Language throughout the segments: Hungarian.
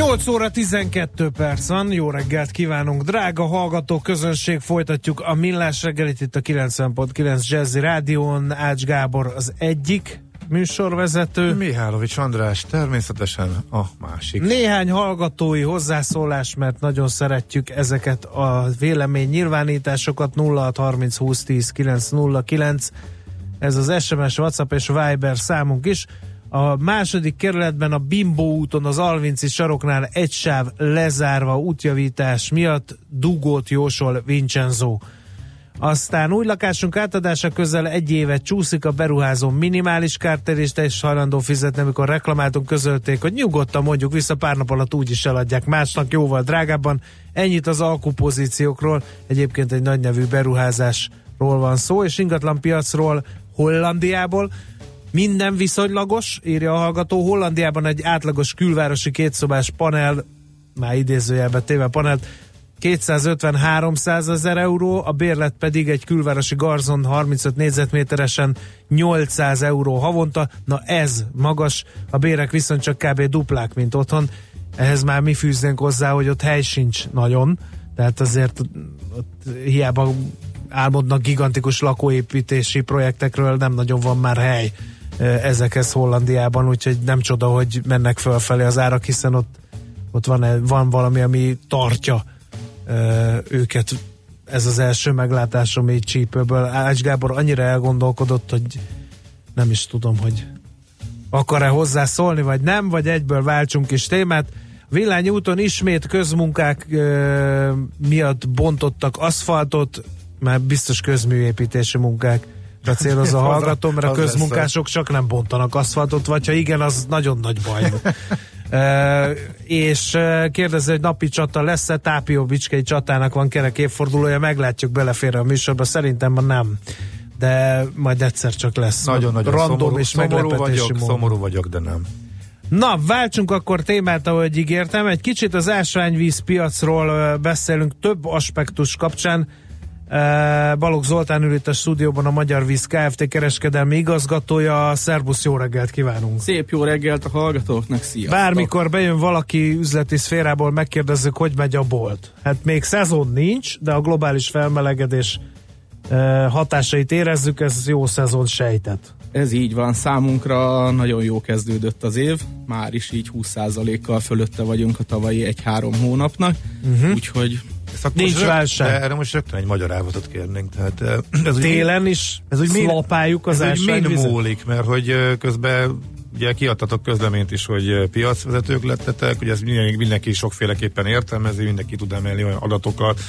8 óra 12 perc van, jó reggelt kívánunk, drága hallgató közönség, folytatjuk a Millás reggelit itt a 90.9 Jazzy Rádión, Ács Gábor az egyik műsorvezető. Mihálovics András természetesen a másik. Néhány hallgatói hozzászólás, mert nagyon szeretjük ezeket a vélemény nyilvánításokat 0630 20 10 909 ez az SMS, WhatsApp és Viber számunk is. A második kerületben a Bimbo úton az Alvinci saroknál egy sáv lezárva útjavítás miatt dugót jósol Vincenzo. Aztán új lakásunk átadása közel egy évet csúszik a beruházó minimális kárterést és hajlandó fizetni, amikor reklamáltunk, közölték, hogy nyugodtan mondjuk vissza pár nap alatt úgy is eladják másnak jóval drágábban. Ennyit az alkupozíciókról, egyébként egy nagy nevű beruházásról van szó, és ingatlan piacról Hollandiából. Minden viszonylagos, írja a hallgató. Hollandiában egy átlagos külvárosi kétszobás panel, már idézőjelbe téve panelt, 250-300 ezer euró, a bérlet pedig egy külvárosi garzon 35 négyzetméteresen 800 euró havonta. Na ez magas, a bérek viszont csak kb. duplák, mint otthon. Ehhez már mi fűznénk hozzá, hogy ott hely sincs nagyon, tehát azért ott hiába álmodnak gigantikus lakóépítési projektekről, nem nagyon van már hely ezekhez Hollandiában, úgyhogy nem csoda, hogy mennek fölfelé az árak, hiszen ott, ott van, van valami, ami tartja őket ez az első meglátásom így csípőből. Ács Gábor annyira elgondolkodott, hogy nem is tudom, hogy akar-e hozzászólni, vagy nem, vagy egyből váltsunk is témát. Villányúton ismét közmunkák ö, miatt bontottak aszfaltot, már biztos közműépítési munkák a céloz a hallgató, mert a közmunkások csak nem bontanak aszfaltot, vagy ha igen, az nagyon nagy baj. Uh, és uh, kérdezi, hogy napi csata lesz-e, Tápió Bicskei csatának van kerek évfordulója, meglátjuk belefér a műsorba, szerintem ma nem de majd egyszer csak lesz. Nagyon-nagyon Random szomorú, és szomorú vagyok, módon. szomorú vagyok, de nem. Na, váltsunk akkor témát, ahogy ígértem. Egy kicsit az ásványvíz piacról beszélünk több aspektus kapcsán. Balogh Zoltán ül itt a stúdióban a Magyar Víz Kft. kereskedelmi igazgatója. Szerbusz, jó reggelt kívánunk! Szép jó reggelt a hallgatóknak, szia! Bármikor bejön valaki üzleti szférából, megkérdezzük, hogy megy a bolt. Hát még szezon nincs, de a globális felmelegedés hatásait érezzük, ez jó szezon sejtett. Ez így van, számunkra nagyon jó kezdődött az év, már is így 20%-kal fölötte vagyunk a tavalyi egy-három hónapnak, uh-huh. úgyhogy Nincs most válság. Erre most rögtön egy magyarázatot kérnénk. Tehát, ez Télen úgy, is ez úgy szlapáljuk az ez úgy múlik, mert hogy közben ugye kiadtatok közleményt is, hogy piacvezetők lettetek, ugye ez mindenki, mindenki sokféleképpen értelmezi, mindenki tud emelni olyan adatokat,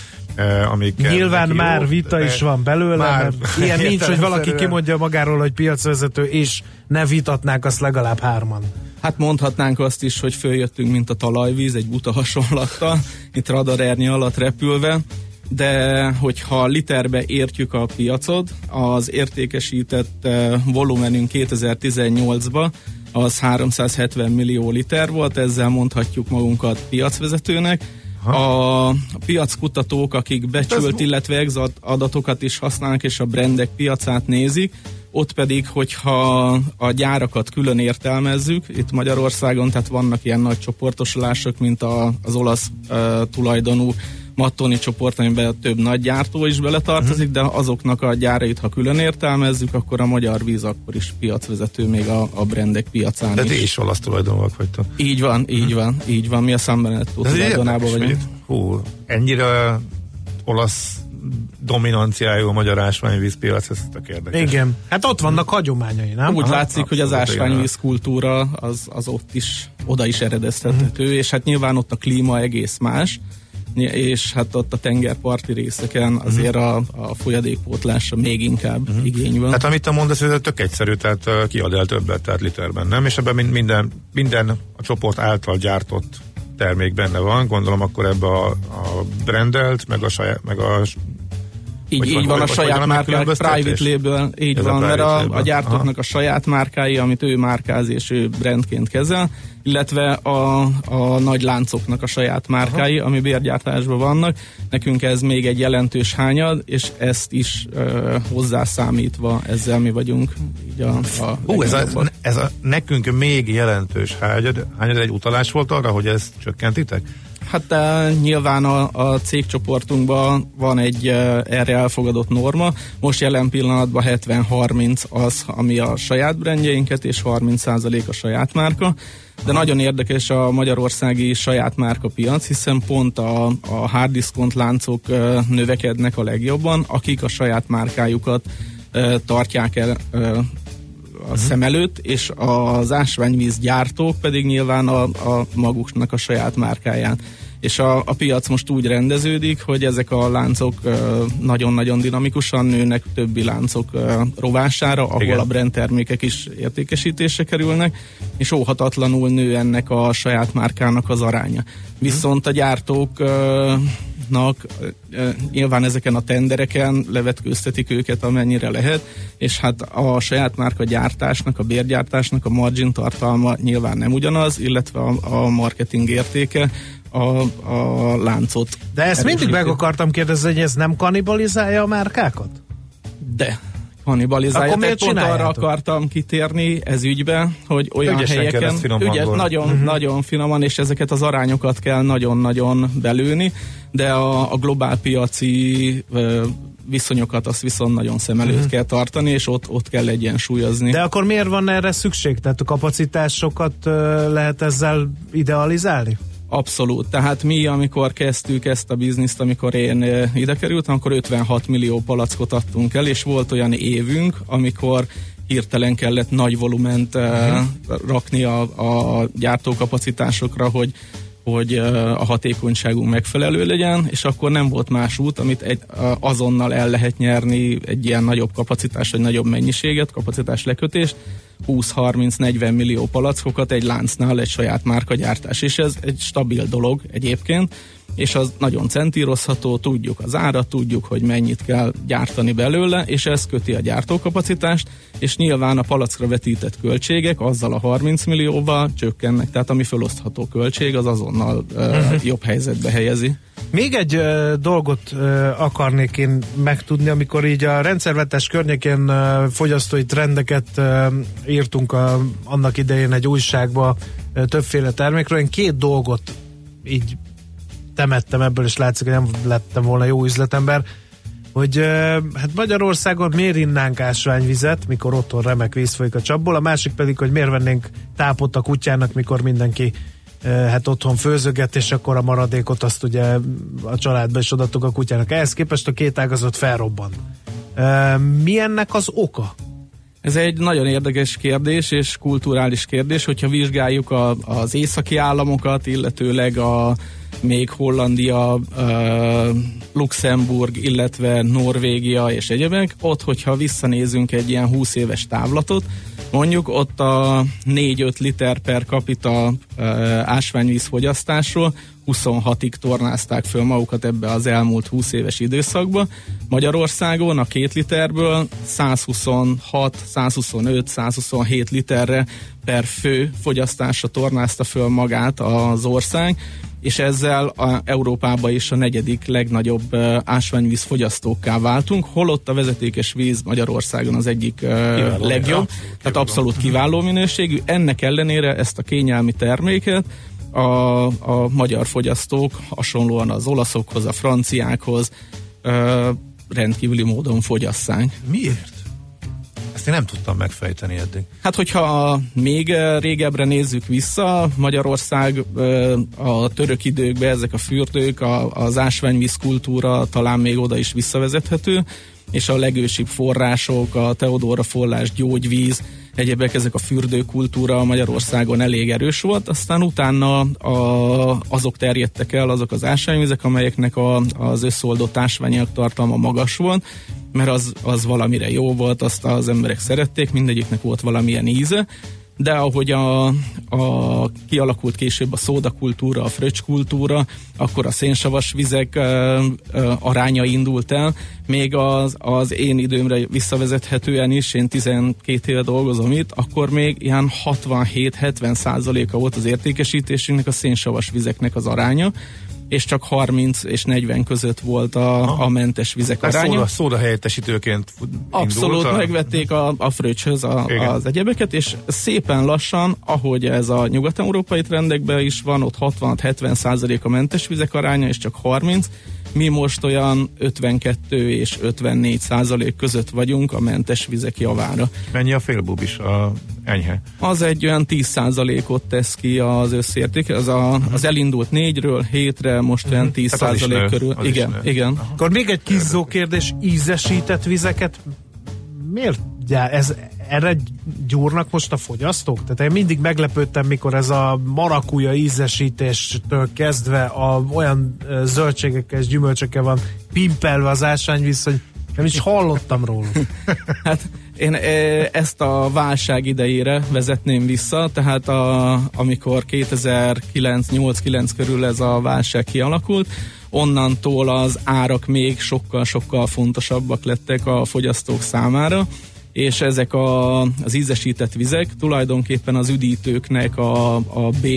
amik Nyilván már jó, vita is van belőle, már ilyen nincs, hogy valaki kimondja magáról, hogy piacvezető, és ne vitatnák azt legalább hárman. Hát mondhatnánk azt is, hogy följöttünk, mint a talajvíz, egy buta hasonlattal, itt radarernyi alatt repülve, de hogyha literbe értjük a piacot, az értékesített volumenünk 2018-ba az 370 millió liter volt, ezzel mondhatjuk magunkat piacvezetőnek. A, a piackutatók, akik becsült, illetve exat adatokat is használnak, és a brandek piacát nézik, ott pedig, hogyha a gyárakat külön értelmezzük, itt Magyarországon, tehát vannak ilyen nagy csoportosulások, mint a, az olasz uh, tulajdonú Mattoni csoport, amiben több nagy gyártó is beletartozik, uh-huh. de azoknak a gyárait, ha külön értelmezzük, akkor a magyar víz akkor is piacvezető még a, a brandek piacán de is. De is olasz tulajdonúak vagytok. Így van, így uh-huh. van, így van. Mi a Sambenettó tulajdonában vagyunk. Hú, ennyire olasz dominanciájú a magyar ásványvízpiac, ez a kérdés. Igen, hát ott vannak hagyományai, nem? Úgy Aha, látszik, hogy az ásványvíz kultúra az, az ott is, oda is eredeztethető, uh-huh. és hát nyilván ott a klíma egész más, és hát ott a tengerparti részeken azért a, a folyadékpótlásra még inkább uh-huh. igény van. Hát amit te mondasz, ez tök egyszerű, tehát kiad el többet, tehát literben, nem? És ebben minden, minden a csoport által gyártott termék benne van, gondolom akkor ebbe a, a brandelt, meg a, saját, meg a így, így van, van a saját márkák, private label, így Ez van, a mert a, a gyártóknak Aha. a saját márkái, amit ő márkáz és ő brandként kezel, illetve a, a nagy láncoknak a saját márkái, Aha. ami bérgyártásban vannak. Nekünk ez még egy jelentős hányad, és ezt is uh, hozzászámítva ezzel mi vagyunk. Így a, a Hú, ez, a, ez a nekünk még jelentős hányad, hányad egy utalás volt arra, hogy ezt csökkentitek? Hát nyilván a, a cégcsoportunkban van egy erre elfogadott norma. Most jelen pillanatban 70-30 az, ami a saját brandjeinket, és 30% a saját márka. De nagyon érdekes a magyarországi saját márka piac, hiszen pont a, a hard discount láncok növekednek a legjobban, akik a saját márkájukat tartják el a szem előtt, és az ásványvíz gyártók pedig nyilván a, a maguknak a saját márkáján. És a, a piac most úgy rendeződik, hogy ezek a láncok nagyon-nagyon dinamikusan nőnek többi láncok rovására, ahol Igen. a brand termékek is értékesítésre kerülnek, és óhatatlanul nő ennek a saját márkának az aránya. Viszont a gyártók nyilván ezeken a tendereken levetkőztetik őket amennyire lehet, és hát a saját márka gyártásnak, a bérgyártásnak a margin tartalma nyilván nem ugyanaz, illetve a, a marketing értéke a, a láncot. De ezt mindig meg akartam kérdezni, hogy ez nem kanibalizálja a márkákat? De kanibalizálja. Akkor miért pont arra akartam kitérni ez ügybe, hogy olyan Ügyesen helyeken, ügyes, nagyon, uh-huh. nagyon finoman, és ezeket az arányokat kell nagyon-nagyon belőni, de a, a globál piaci ö, viszonyokat azt viszont nagyon szem előtt uh-huh. kell tartani, és ott, ott kell egyensúlyozni. De akkor miért van erre szükség? Tehát a kapacitásokat ö, lehet ezzel idealizálni? Abszolút. Tehát mi, amikor kezdtük ezt a bizniszt, amikor én ide kerültem, akkor 56 millió palackot adtunk el, és volt olyan évünk, amikor hirtelen kellett nagy volument uh-huh. rakni a, a gyártókapacitásokra, hogy hogy a hatékonyságunk megfelelő legyen, és akkor nem volt más út, amit egy, azonnal el lehet nyerni egy ilyen nagyobb kapacitás, vagy nagyobb mennyiséget, kapacitás lekötést, 20-30-40 millió palackokat egy láncnál egy saját márkagyártás, és ez egy stabil dolog egyébként, és az nagyon centírozható, tudjuk az árat, tudjuk, hogy mennyit kell gyártani belőle, és ez köti a gyártókapacitást, és nyilván a palackra vetített költségek azzal a 30 millióval csökkennek, tehát ami felosztható költség, az azonnal uh, jobb helyzetbe helyezi. Még egy uh, dolgot uh, akarnék én megtudni, amikor így a rendszervetés környékén uh, fogyasztói trendeket uh, írtunk a, annak idején egy újságba uh, többféle termékről. Én két dolgot így temettem ebből, és látszik, hogy nem lettem volna jó üzletember, hogy hát Magyarországon miért innánk ásványvizet, mikor otthon remek víz folyik a csapból, a másik pedig, hogy miért vennénk tápot a kutyának, mikor mindenki hát otthon főzöget, és akkor a maradékot azt ugye a családba is adattuk a kutyának. Ehhez képest a két ágazat felrobban. Mi ennek az oka? Ez egy nagyon érdekes kérdés és kulturális kérdés, hogyha vizsgáljuk a, az északi államokat, illetőleg a még Hollandia, Luxemburg, illetve Norvégia és egyebek. Ott, hogyha visszanézünk egy ilyen 20 éves távlatot, mondjuk ott a 4-5 liter per capita ásványvíz fogyasztásról 26-ig tornázták föl magukat ebbe az elmúlt 20 éves időszakba. Magyarországon a két literből 126, 125, 127 literre per fő fogyasztásra tornázta föl magát az ország, és ezzel a Európába is a negyedik legnagyobb ásványvíz fogyasztókká váltunk, holott a vezetékes víz Magyarországon az egyik kiváló, legjobb, ja, tehát abszolút kiváló minőségű. Ennek ellenére ezt a kényelmi terméket a, a magyar fogyasztók hasonlóan az olaszokhoz, a franciákhoz rendkívüli módon fogyasszánk. Miért? Ezt én nem tudtam megfejteni eddig. Hát, hogyha még régebbre nézzük vissza, Magyarország a török időkben ezek a fürdők, az ásványvíz kultúra talán még oda is visszavezethető, és a legősibb források, a Teodóra forrás gyógyvíz, egyébek ezek a fürdőkultúra Magyarországon elég erős volt, aztán utána a, azok terjedtek el, azok az ásványvizek, amelyeknek a, az összeoldott ásványok tartalma magas volt, mert az, az valamire jó volt, azt az emberek szerették, mindegyiknek volt valamilyen íze, de ahogy a, a kialakult később a szódakultúra, a fröccskultúra, akkor a szénsavas vizek ö, ö, aránya indult el. Még az, az én időmre visszavezethetően is, én 12 éve dolgozom itt, akkor még ilyen 67-70 százaléka volt az értékesítésünknek a szénsavas vizeknek az aránya és csak 30 és 40 között volt a, a mentes vizek aránya. szóda, szóda helyettesítőként Abszolút a- megvették a, a fröcchöz a, Igen. az egyebeket, és szépen lassan, ahogy ez a nyugat-európai trendekben is van, ott 60-70 százalék a mentes vizek aránya, és csak 30, mi most olyan 52 és 54 százalék között vagyunk a mentes vizek javára. Mennyi a félbub is, a enyhe? Az egy olyan 10 százalékot tesz ki az összérték, az, a, az elindult 4-ről 7-re, most olyan 10 Tehát az is nő, százalék körül. az is Igen, nő. igen. Akkor még egy kizó kérdés, ízesített vizeket miért gyá- ez, erre gyúrnak most a fogyasztók? Tehát én mindig meglepődtem, mikor ez a marakuja ízesítéstől kezdve a, olyan zöldségekkel és gyümölcsökkel van pimpelve az ásványvíz, hogy nem is hallottam róla. Hát én ezt a válság idejére vezetném vissza, tehát a, amikor 2009-8-9 körül ez a válság kialakult, onnantól az árak még sokkal-sokkal fontosabbak lettek a fogyasztók számára, és ezek a, az ízesített vizek tulajdonképpen az üdítőknek a, a B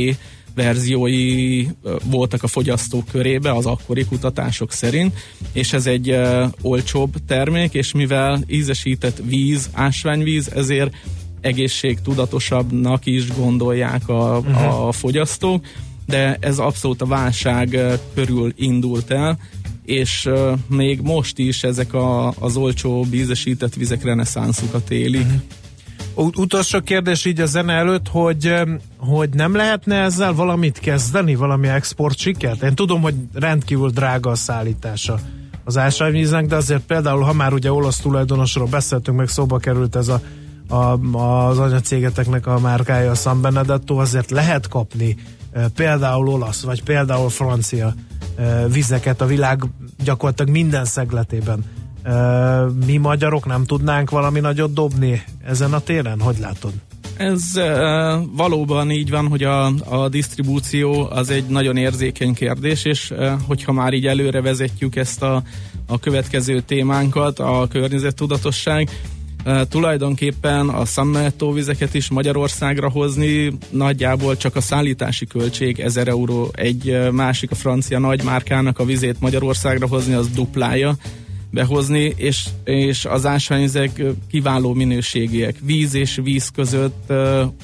verziói voltak a fogyasztók körébe az akkori kutatások szerint, és ez egy ö, olcsóbb termék, és mivel ízesített víz, ásványvíz, ezért egészségtudatosabbnak is gondolják a, uh-huh. a fogyasztók, de ez abszolút a válság körül indult el, és uh, még most is ezek a, az olcsó ízesített vizek reneszánszukat élik. Uh-huh. Utolsó kérdés így a zene előtt, hogy, hogy nem lehetne ezzel valamit kezdeni, valami export sikert? Én tudom, hogy rendkívül drága a szállítása az ásványvíznek, de azért például, ha már ugye olasz tulajdonosról beszéltünk, meg szóba került ez a, a, az anyacégeteknek a márkája a San Benedetto, azért lehet kapni például olasz, vagy például francia vizeket a világ gyakorlatilag minden szegletében. E, Mi magyarok nem tudnánk valami nagyot dobni ezen a téren? Hogy látod? Ez uh, valóban így van, hogy a, a disztribúció az egy nagyon érzékeny kérdés, és uh, hogyha már így előre vezetjük ezt a, a következő témánkat, a környezettudatosság, tulajdonképpen a Sammetto vizeket is Magyarországra hozni nagyjából csak a szállítási költség 1000 euró egy másik a francia nagymárkának a vizét Magyarországra hozni az duplája behozni, és, és az ásványvizek kiváló minőségiek. Víz és víz között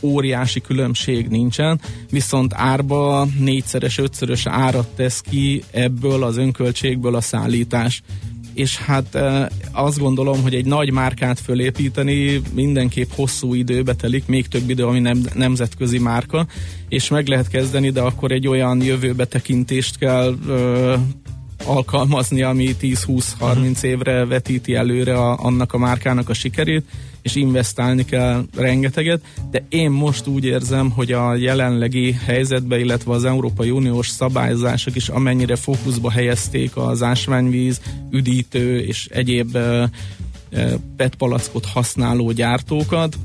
óriási különbség nincsen, viszont árba négyszeres, ötszörös árat tesz ki ebből az önköltségből a szállítás és hát azt gondolom, hogy egy nagy márkát fölépíteni mindenképp hosszú időbe telik, még több idő, ami nem, nemzetközi márka, és meg lehet kezdeni, de akkor egy olyan jövőbe tekintést kell ö, alkalmazni, ami 10-20-30 évre vetíti előre a, annak a márkának a sikerét, és investálni kell rengeteget, de én most úgy érzem, hogy a jelenlegi helyzetbe, illetve az Európai Uniós szabályozások is amennyire fókuszba helyezték az ásványvíz, üdítő és egyéb uh, uh, PET palackot használó gyártókat,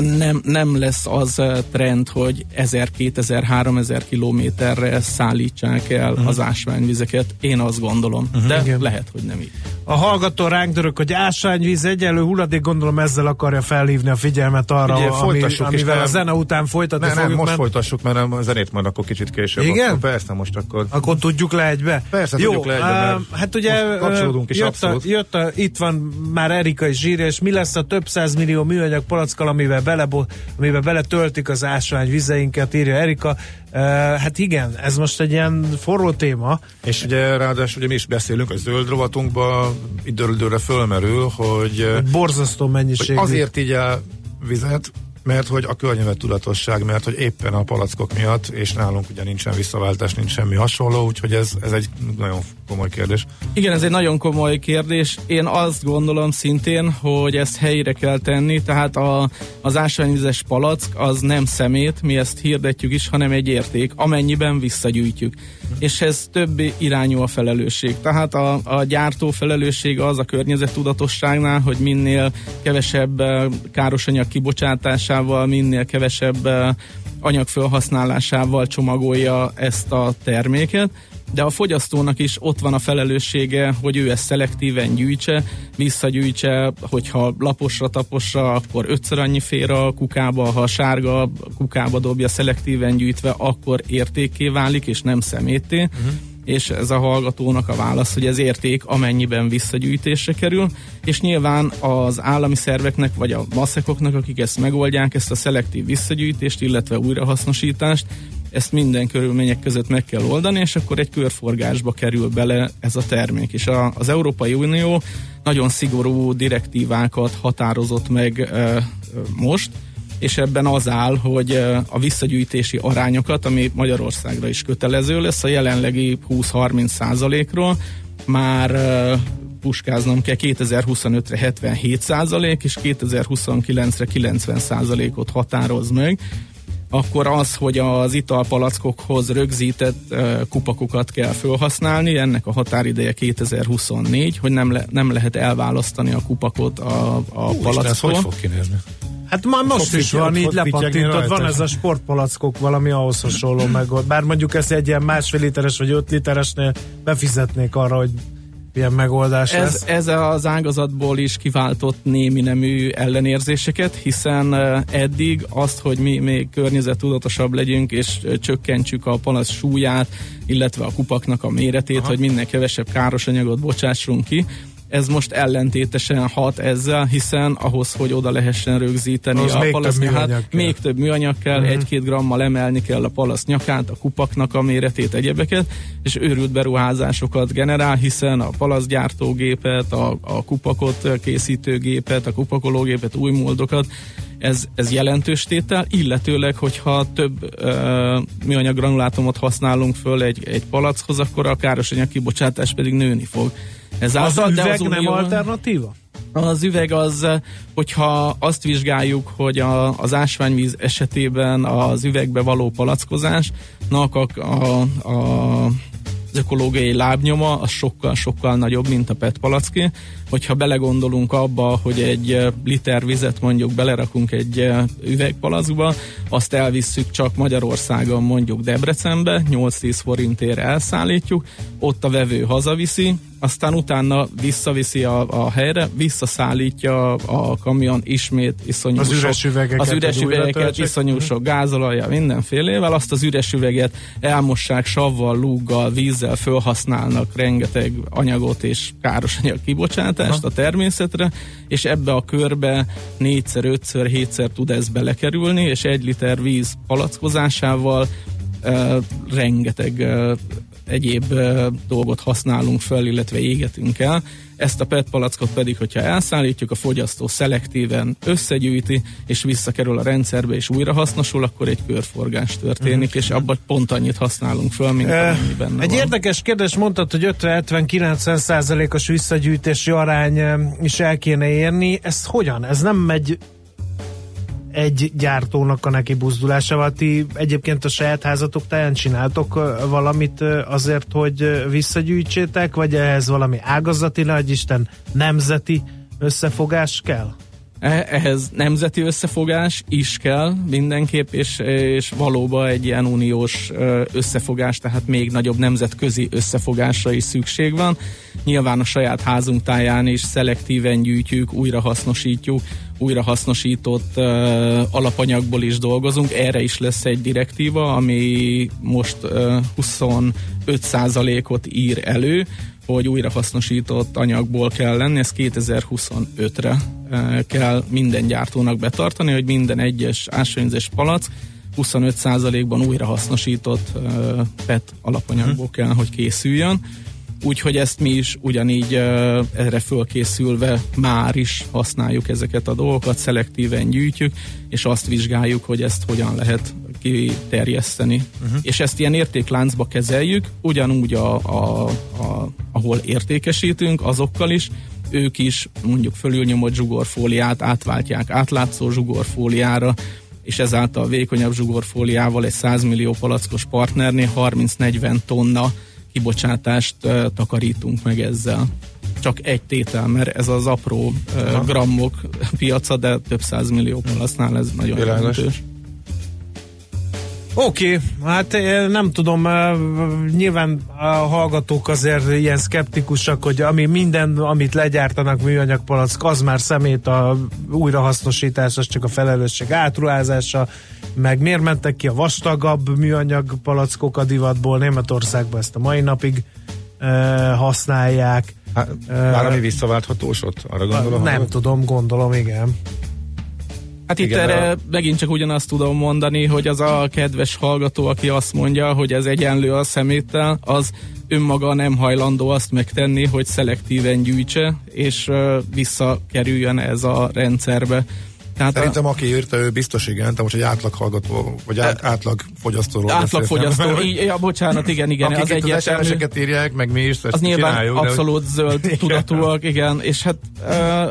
nem, nem lesz az trend, hogy 1000-2000-3000 kilométerre szállítsák el uh-huh. az ásványvizeket. Én azt gondolom, uh-huh. de Igen. lehet, hogy nem így. A hallgató ránk dörög, hogy ásványvíz egyenlő hulladék, gondolom ezzel akarja felhívni a figyelmet arra, Ugye, ami, amivel nem- a zene után folytatni Ne, nem, fogjuk, most mert folytassuk, mert nem, a zenét majd akkor kicsit később. Igen? Akkor, persze, most akkor. akkor tudjuk le egybe. Persze, Jó, tudjuk le egybe, á, hát ugye kapcsolódunk is jött, a, jött a, itt van már Erika is írja, és mi lesz a több millió műanyag palackkal, amivel, belebo, amivel beletöltik az ásványvizeinket, írja Erika. Uh, hát igen, ez most egy ilyen forró téma. És ugye ráadásul ugye mi is beszélünk, a zöld rovatunkban időről időre fölmerül, hogy, Borzasztó hogy mennyiségű. azért így a vizet, mert hogy a környezet tudatosság, mert hogy éppen a palackok miatt, és nálunk ugye nincsen visszaváltás, nincs semmi hasonló, úgyhogy ez, ez egy nagyon komoly kérdés. Igen, ez egy nagyon komoly kérdés. Én azt gondolom szintén, hogy ezt helyre kell tenni, tehát a, az ásványvizes palack az nem szemét, mi ezt hirdetjük is, hanem egy érték, amennyiben visszagyűjtjük. És ez több irányú a felelősség. Tehát a, a gyártó felelősség az a környezettudatosságnál, hogy minél kevesebb eh, károsanyag kibocsátásával, minél kevesebb eh, anyag felhasználásával csomagolja ezt a terméket, de a fogyasztónak is ott van a felelőssége, hogy ő ezt szelektíven gyűjtse, visszagyűjtse, hogyha laposra, taposra, akkor ötször annyi fér a kukába, ha a sárga kukába dobja szelektíven gyűjtve, akkor értékké válik, és nem szemétté. Uh-huh és ez a hallgatónak a válasz, hogy ez érték amennyiben visszagyűjtésre kerül, és nyilván az állami szerveknek, vagy a maszekoknak, akik ezt megoldják, ezt a szelektív visszagyűjtést, illetve újrahasznosítást, ezt minden körülmények között meg kell oldani, és akkor egy körforgásba kerül bele ez a termék. És a, az Európai Unió nagyon szigorú direktívákat határozott meg e, most, és ebben az áll, hogy a visszagyűjtési arányokat, ami Magyarországra is kötelező lesz, a jelenlegi 20-30 százalékról már puskáznom kell 2025-re 77 százalék, és 2029-re 90 százalékot határoz meg, akkor az, hogy az italpalackokhoz rögzített uh, kupakokat kell felhasználni, ennek a határideje 2024, hogy nem, le, nem lehet elválasztani a kupakot a, a Hú, palackról. hogy fog kinézni? Hát már most is van, így fityegni van ez a sportpalackok valami ahhoz hasonló megold. Bár mondjuk ezt egy ilyen másfél literes vagy öt literesnél befizetnék arra, hogy ilyen megoldás Ez, lesz. ez az ágazatból is kiváltott némi nemű ellenérzéseket, hiszen eh, eddig azt, hogy mi még környezettudatosabb legyünk, és eh, csökkentsük a palasz súlyát, illetve a kupaknak a méretét, Aha. hogy minél kevesebb káros anyagot bocsássunk ki, ez most ellentétesen hat ezzel, hiszen ahhoz, hogy oda lehessen rögzíteni Az a még palasz több nyakát, még több műanyag kell, Mhm. egy-két grammal emelni kell a palasz nyakát, a kupaknak a méretét, egyebeket, és őrült beruházásokat generál, hiszen a palaszgyártógépet, a, a kupakot készítőgépet, a kupakológépet, új moldokat, ez, ez jelentős tétel, illetőleg, hogyha több ö, műanyag granulátumot használunk föl egy, egy palackhoz, akkor a károsanyag kibocsátás pedig nőni fog. Ez Az által, üveg az nem unió- alternatíva? az üveg az, hogyha azt vizsgáljuk, hogy a, az ásványvíz esetében az üvegbe való palackozásnak a, a, a az ökológiai lábnyoma az sokkal-sokkal nagyobb, mint a PET palacké. Hogyha belegondolunk abba, hogy egy liter vizet mondjuk belerakunk egy üvegpalackba, azt elvisszük csak Magyarországon mondjuk Debrecenbe, 8-10 forintért elszállítjuk, ott a vevő hazaviszi, aztán utána visszaviszi a, a helyre, visszaszállítja a kamion ismét iszonyú Az üres üvegeket, az üres üvegeket, iszonyú sok gázolajja, mindenfélével, azt az üres üveget elmossák savval, lúggal, vízzel, felhasználnak rengeteg anyagot és káros anyag kibocsátást a természetre, és ebbe a körbe négyszer, ötször, hétszer tud ez belekerülni, és egy liter víz palackozásával uh, rengeteg uh, egyéb dolgot használunk fel, illetve égetünk el. Ezt a PET palackot pedig, hogyha elszállítjuk, a fogyasztó szelektíven összegyűjti, és visszakerül a rendszerbe, és újra hasznosul, akkor egy körforgás történik, és abban pont annyit használunk föl, mint Eh, amennyi benne Egy van. érdekes kérdés, mondtad, hogy 50-70-90 százalékos visszagyűjtési arány is el kéne érni. Ez hogyan? Ez nem megy egy gyártónak a neki buzdulásával. Ti egyébként a saját házatok táján csináltok valamit azért, hogy visszagyűjtsétek, vagy ehhez valami ágazati, nagy Isten nemzeti összefogás kell? E- Ehhez nemzeti összefogás is kell mindenképp, és, és valóban egy ilyen uniós összefogás, tehát még nagyobb nemzetközi összefogásra is szükség van. Nyilván a saját házunk táján is szelektíven gyűjtjük, újrahasznosítjuk, újrahasznosított ö, alapanyagból is dolgozunk. Erre is lesz egy direktíva, ami most ö, 25%-ot ír elő, hogy újrahasznosított anyagból kell lenni, ez 2025-re eh, kell minden gyártónak betartani, hogy minden egyes ásványvizes palack 25%-ban újrahasznosított eh, PET alapanyagból kell, hogy készüljön. Úgyhogy ezt mi is ugyanígy erre fölkészülve már is használjuk ezeket a dolgokat, szelektíven gyűjtjük, és azt vizsgáljuk, hogy ezt hogyan lehet kiterjeszteni. Uh-huh. És ezt ilyen értékláncba kezeljük, ugyanúgy a, a, a, ahol értékesítünk, azokkal is, ők is mondjuk fölülnyomott zsugorfóliát átváltják átlátszó zsugorfóliára, és ezáltal vékonyabb zsugorfóliával egy 100 millió palackos partnernél 30-40 tonna kibocsátást takarítunk meg ezzel. Csak egy tétel, mert ez az apró uh, grammok piaca, de több millió palasznál ez nagyon jelentős. Oké, okay, hát eh, nem tudom, eh, nyilván a hallgatók azért ilyen szkeptikusak, hogy ami minden, amit legyártanak műanyagpalack, az már szemét a újrahasznosítás, az csak a felelősség átruházása, meg miért mentek ki a vastagabb műanyag palackok a divatból, Németországban ezt a mai napig e, használják. Hát, már ami visszaválthatós ott? Arra gondolom? Nem tudom, gondolom, igen. Hát itt Igen, erre a... megint csak ugyanazt tudom mondani, hogy az a kedves hallgató, aki azt mondja, hogy ez egyenlő a szeméttel, az önmaga nem hajlandó azt megtenni, hogy szelektíven gyűjtse, és visszakerüljön ez a rendszerbe. Tehát Szerintem a... aki írta, ő biztos igen, tehát most egy átlag hallgató, vagy át, átlag fogyasztóról Átlag fogyasztó, így, ja, bocsánat, igen, igen. Akik az egyértelmű. Az írják, meg mi is Az nyilván abszolút hogy... zöld tudatúak, igen, és hát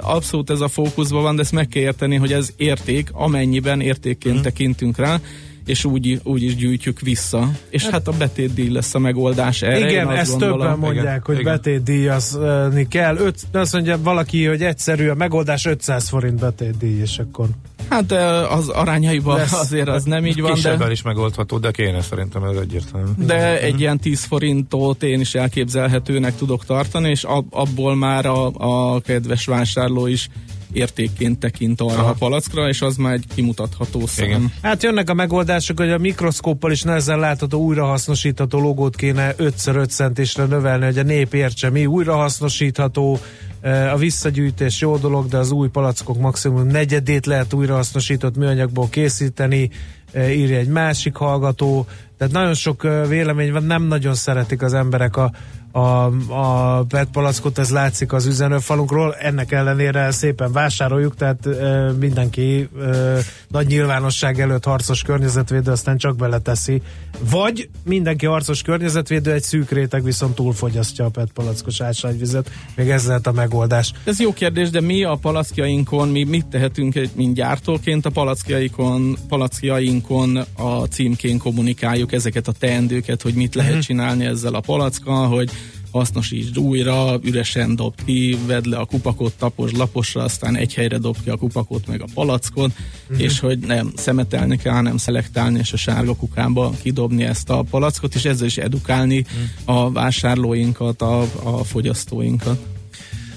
abszolút ez a fókuszban van, de ezt meg kell érteni, hogy ez érték, amennyiben értékként mm. tekintünk rá, és úgy, úgy is gyűjtjük vissza. És hát, hát a betétdíj lesz a megoldás erre. Igen, ezt gondolom. többen mondják, igen, hogy igen. betétdíjazni kell. Öt, azt mondja valaki, hogy egyszerű a megoldás 500 forint betétdíj, és akkor... Hát az arányaiban lesz. azért az nem így van. Kisebben de... is megoldható, de kéne szerintem ez egyértelmű. De egy ilyen 10 forintot én is elképzelhetőnek tudok tartani, és abból már a, a kedves vásárló is értékként tekint arra Aha. a palackra, és az már egy kimutatható szám. Igen. Hát jönnek a megoldások, hogy a mikroszkóppal is nehezen látható újrahasznosítható logót kéne 5x5 centisre növelni, hogy a nép értse mi újrahasznosítható, e, a visszagyűjtés jó dolog, de az új palackok maximum negyedét lehet újrahasznosított műanyagból készíteni, e, írja egy másik hallgató, tehát nagyon sok e, vélemény van, nem nagyon szeretik az emberek a, a, a PET palackot, ez látszik az üzenőfalunkról, ennek ellenére szépen vásároljuk, tehát e, mindenki e, nagy nyilvánosság előtt harcos környezetvédő, aztán csak beleteszi. Vagy mindenki harcos környezetvédő, egy szűk réteg viszont túlfogyasztja a PET palackos ásványvizet, még ez lehet a megoldás. Ez jó kérdés, de mi a palackjainkon, mi mit tehetünk, mint gyártóként a palackjainkon, palackjainkon a címkén kommunikáljuk ezeket a teendőket, hogy mit lehet mhm. csinálni ezzel a palackkal, hogy hasznosítsd újra, üresen dob ki, vedd le a kupakot, tapos laposra, aztán egy helyre dob ki a kupakot meg a palackot, uh-huh. és hogy nem szemetelni kell, hanem szelektálni, és a sárga kukába kidobni ezt a palackot, és ezzel is edukálni uh-huh. a vásárlóinkat, a, a fogyasztóinkat.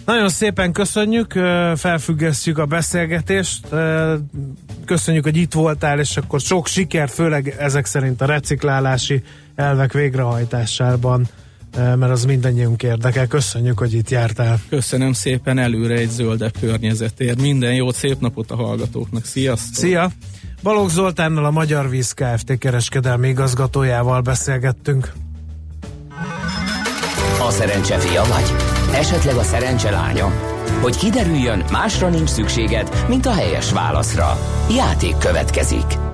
Nagyon szépen köszönjük, felfüggesztjük a beszélgetést, köszönjük, hogy itt voltál, és akkor sok sikert, főleg ezek szerint a reciklálási elvek végrehajtásában mert az mindannyiunk érdekel. Köszönjük, hogy itt jártál. Köszönöm szépen előre egy zöldebb környezetért. Minden jót, szép napot a hallgatóknak. Sziasztok! Szia! Balogh Zoltánnal a Magyar Víz Kft. kereskedelmi igazgatójával beszélgettünk. A szerencse fia vagy? Esetleg a szerencse lánya? Hogy kiderüljön, másra nincs szükséged, mint a helyes válaszra. Játék következik.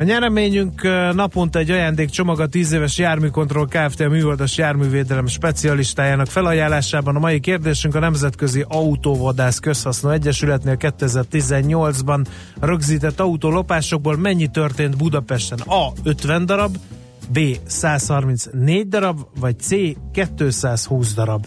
A nyereményünk naponta egy ajándékcsomag a 10 éves járműkontroll Kft. a műholdas járművédelem specialistájának felajánlásában. A mai kérdésünk a Nemzetközi Autóvadász Közhasznú Egyesületnél 2018-ban rögzített autólopásokból mennyi történt Budapesten? A. 50 darab, B. 134 darab, vagy C. 220 darab.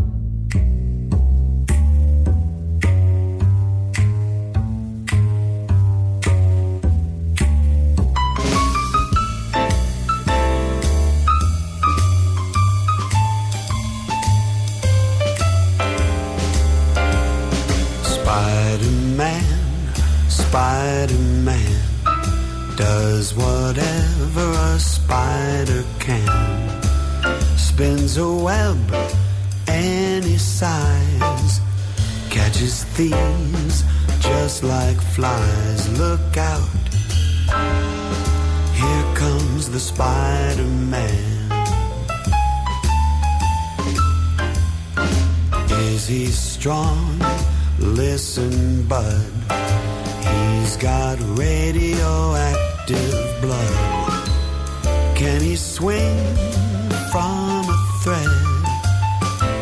Spins a web any size catches thieves just like flies. Look out, here comes the Spider Man. Is he strong? Listen, bud. He's got radioactive blood. Can he swing from thread?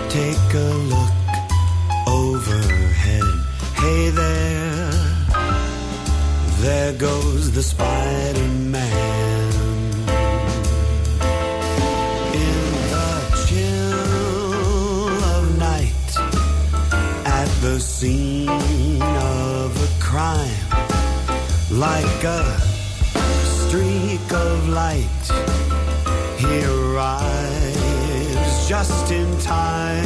Take a look overhead. Hey there, there goes the Spider Man. In the chill of night, at the scene of a crime, like a streak of light, he arrives just in time.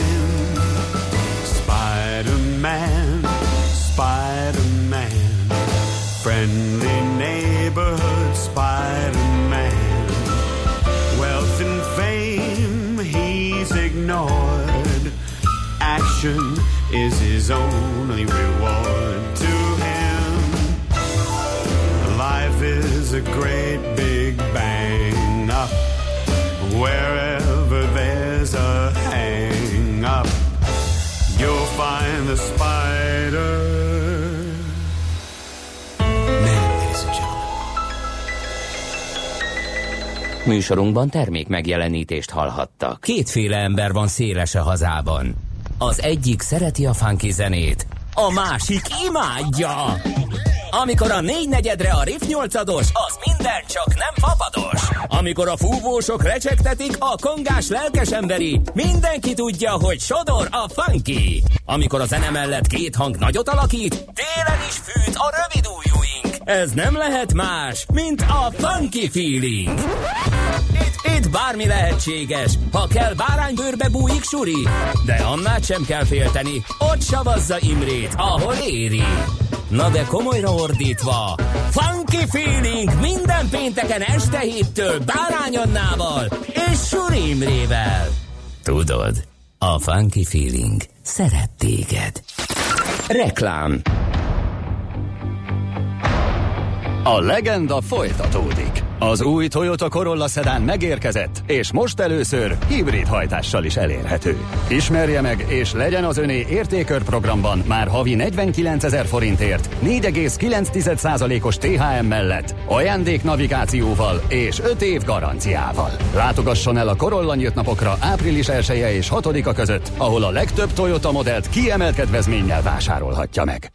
Spider-Man, Spider-Man, friendly neighborhood Spider-Man. Wealth and fame he's ignored. Action is his only reward to him. Life is a great big bang up. Wherever Műsorunkban termék megjelenítést hallhattak. Kétféle ember van széles hazában. Az egyik szereti a funky zenét, a másik imádja. Amikor a négy negyedre a Riff 8 az minden csak nem fapados. Amikor a fúvósok recsegtetik, a kongás lelkes emberi, mindenki tudja, hogy sodor a funky. Amikor a zene mellett két hang nagyot alakít, télen is fűt a rövid ujjúink. Ez nem lehet más, mint a funky feeling. Itt, itt bármi lehetséges, ha kell báránybőrbe bújik suri, de annát sem kell félteni, ott savazza Imrét, ahol éri. Na de komolyra ordítva, Funky Feeling minden pénteken este héttől Bárány Annával és Suri Imrével. Tudod, a Funky Feeling szeret téged. Reklám A legenda folytatódik. Az új Toyota Corolla Sedan megérkezett, és most először hibrid hajtással is elérhető. Ismerje meg, és legyen az öné értékör programban már havi 49 ezer forintért, 4,9%-os THM mellett, ajándék navigációval és 5 év garanciával. Látogasson el a Corolla nyílt napokra április 1 -e és 6-a között, ahol a legtöbb Toyota modellt kiemelt kedvezménnyel vásárolhatja meg.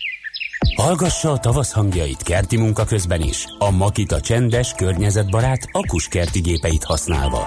Hallgassa a tavasz hangjait kerti munka közben is. A Makita csendes, környezetbarát, akuskerti gépeit használva.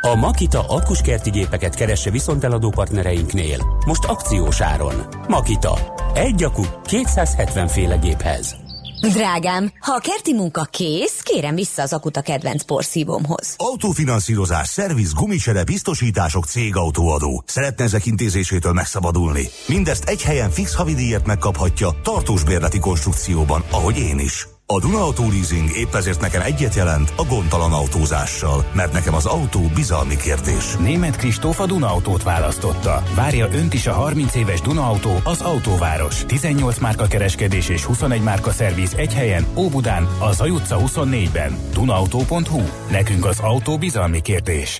A Makita akuskerti gépeket keresse viszonteladó partnereinknél. Most akciós áron. Makita. Egy akku 270 féle géphez. Drágám, ha a kerti munka kész, kérem vissza az akut a kedvenc porszívómhoz. Autófinanszírozás, szerviz, gumicsere, biztosítások, cégautóadó. Szeretne ezek intézésétől megszabadulni? Mindezt egy helyen fix havidíjat megkaphatja, tartós bérleti konstrukcióban, ahogy én is. A Duna Auto Leasing épp ezért nekem egyet jelent a gondtalan autózással, mert nekem az autó bizalmi kérdés. Német Kristóf a Duna Autót választotta. Várja önt is a 30 éves Duna Autó, az autóváros. 18 márka kereskedés és 21 márka szerviz egy helyen, Óbudán, a Zaj utca 24-ben. Dunaauto.hu. Nekünk az autó bizalmi kérdés.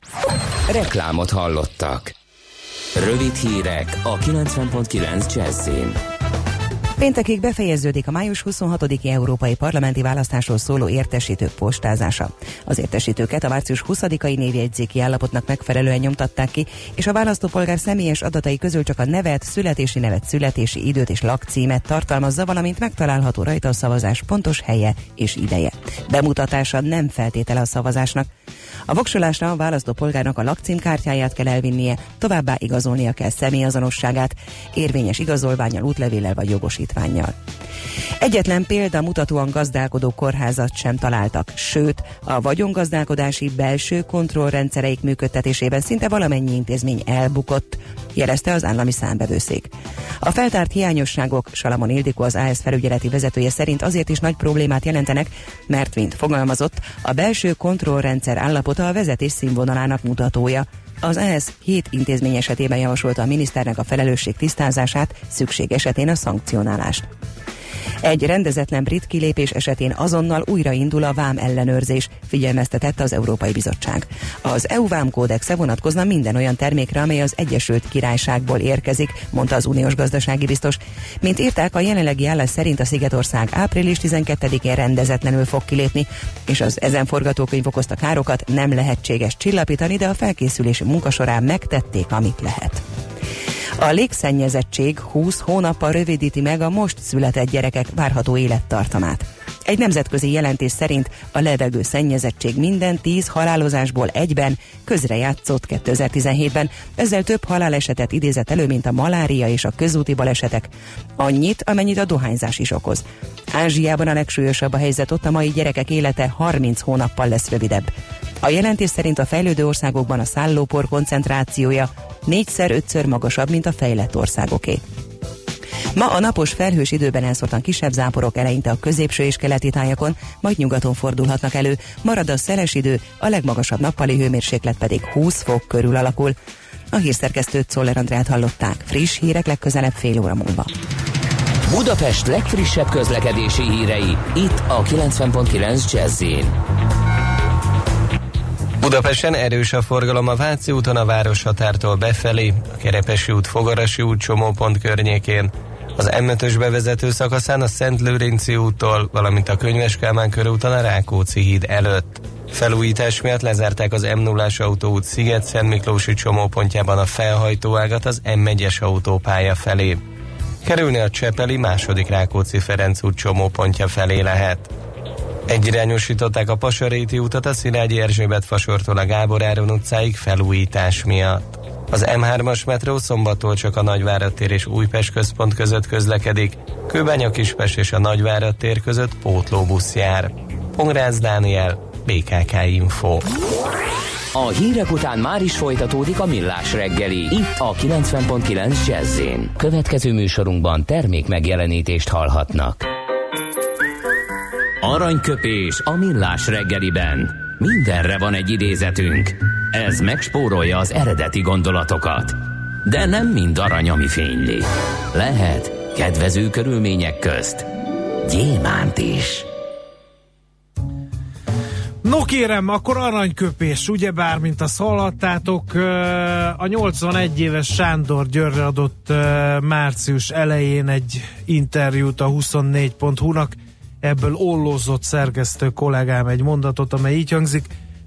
Reklámot hallottak. Rövid hírek a 90.9 Jazzin. Péntekig befejeződik a május 26-i európai parlamenti választásról szóló értesítők postázása. Az értesítőket a március 20-ai névjegyzéki állapotnak megfelelően nyomtatták ki, és a választópolgár személyes adatai közül csak a nevet, születési nevet, születési időt és lakcímet tartalmazza, valamint megtalálható rajta a szavazás pontos helye és ideje. Bemutatása nem feltétele a szavazásnak. A voksolásra a választópolgárnak a lakcímkártyáját kell elvinnie, továbbá igazolnia kell személyazonosságát, érvényes igazolványal, útlevéllel vagy jogosítványjal. Egyetlen példa mutatóan gazdálkodó kórházat sem találtak, sőt, a vagyongazdálkodási belső kontrollrendszereik működtetésében szinte valamennyi intézmény elbukott, jelezte az állami számbevőszék. A feltárt hiányosságok Salamon Ildikó az AS felügyeleti vezetője szerint azért is nagy problémát jelentenek, mert, mint fogalmazott, a belső kontrollrendszer állapota a vezetés színvonalának mutatója. Az ESZ hét intézmény esetében javasolta a miniszternek a felelősség tisztázását, szükség esetén a szankcionálást. Egy rendezetlen brit kilépés esetén azonnal újraindul a vám ellenőrzés, figyelmeztetett az Európai Bizottság. Az EU vám kódexe vonatkozna minden olyan termékre, amely az Egyesült Királyságból érkezik, mondta az uniós gazdasági biztos. Mint írták, a jelenlegi állás szerint a Szigetország április 12-én rendezetlenül fog kilépni, és az ezen forgatókönyv okozta károkat nem lehetséges csillapítani, de a felkészülési munka során megtették, amit lehet. A légszennyezettség 20 hónappal rövidíti meg a most született gyerekek várható élettartamát. Egy nemzetközi jelentés szerint a levegő szennyezettség minden 10 halálozásból egyben közrejátszott 2017-ben, ezzel több halálesetet idézett elő, mint a malária és a közúti balesetek. Annyit, amennyit a dohányzás is okoz. Ázsiában a legsúlyosabb a helyzet, ott a mai gyerekek élete 30 hónappal lesz rövidebb. A jelentés szerint a fejlődő országokban a szállópor koncentrációja négyszer-ötször magasabb, mint a fejlett országoké. Ma a napos felhős időben elszórtan kisebb záporok eleinte a középső és keleti tájakon, majd nyugaton fordulhatnak elő. Marad a szeles idő, a legmagasabb nappali hőmérséklet pedig 20 fok körül alakul. A hírszerkesztőt Szoller Andrát hallották. Friss hírek legközelebb fél óra múlva. Budapest legfrissebb közlekedési hírei, itt a 90.9 jazz Budapesten erős a forgalom a Váci úton a városhatártól befelé, a Kerepesi út Fogarasi út csomópont környékén, az M5-ös bevezető szakaszán a Szent Lőrinci úttól, valamint a Könyves Kálmán körúton a Rákóczi híd előtt. Felújítás miatt lezárták az m 0 autóút Sziget-Szent Miklósi csomópontjában a felhajtóágat az M1-es autópálya felé. Kerülni a Csepeli második Rákóczi Ferenc út csomópontja felé lehet. Egyirányosították a Pasaréti utat a Szilágyi Erzsébet fasortól a Gábor Áron utcáig felújítás miatt. Az M3-as metró szombattól csak a Nagyvárad tér és Újpest központ között közlekedik, Kőbánya Kispest és a Nagyvárad tér között pótlóbusz jár. Pongrász Dániel, BKK Info. A hírek után már is folytatódik a millás reggeli, itt a 90.9 jazz Következő műsorunkban termék megjelenítést hallhatnak. Aranyköpés a millás reggeliben. Mindenre van egy idézetünk. Ez megspórolja az eredeti gondolatokat. De nem mind arany, ami fényli. Lehet kedvező körülmények közt gyémánt is. No kérem, akkor aranyköpés, ugyebár, mint azt hallhattátok, a 81 éves Sándor Györre adott március elején egy interjút a 24.hu-nak, ebből ollózott szerkesztő kollégám egy mondatot, amely így hangzik,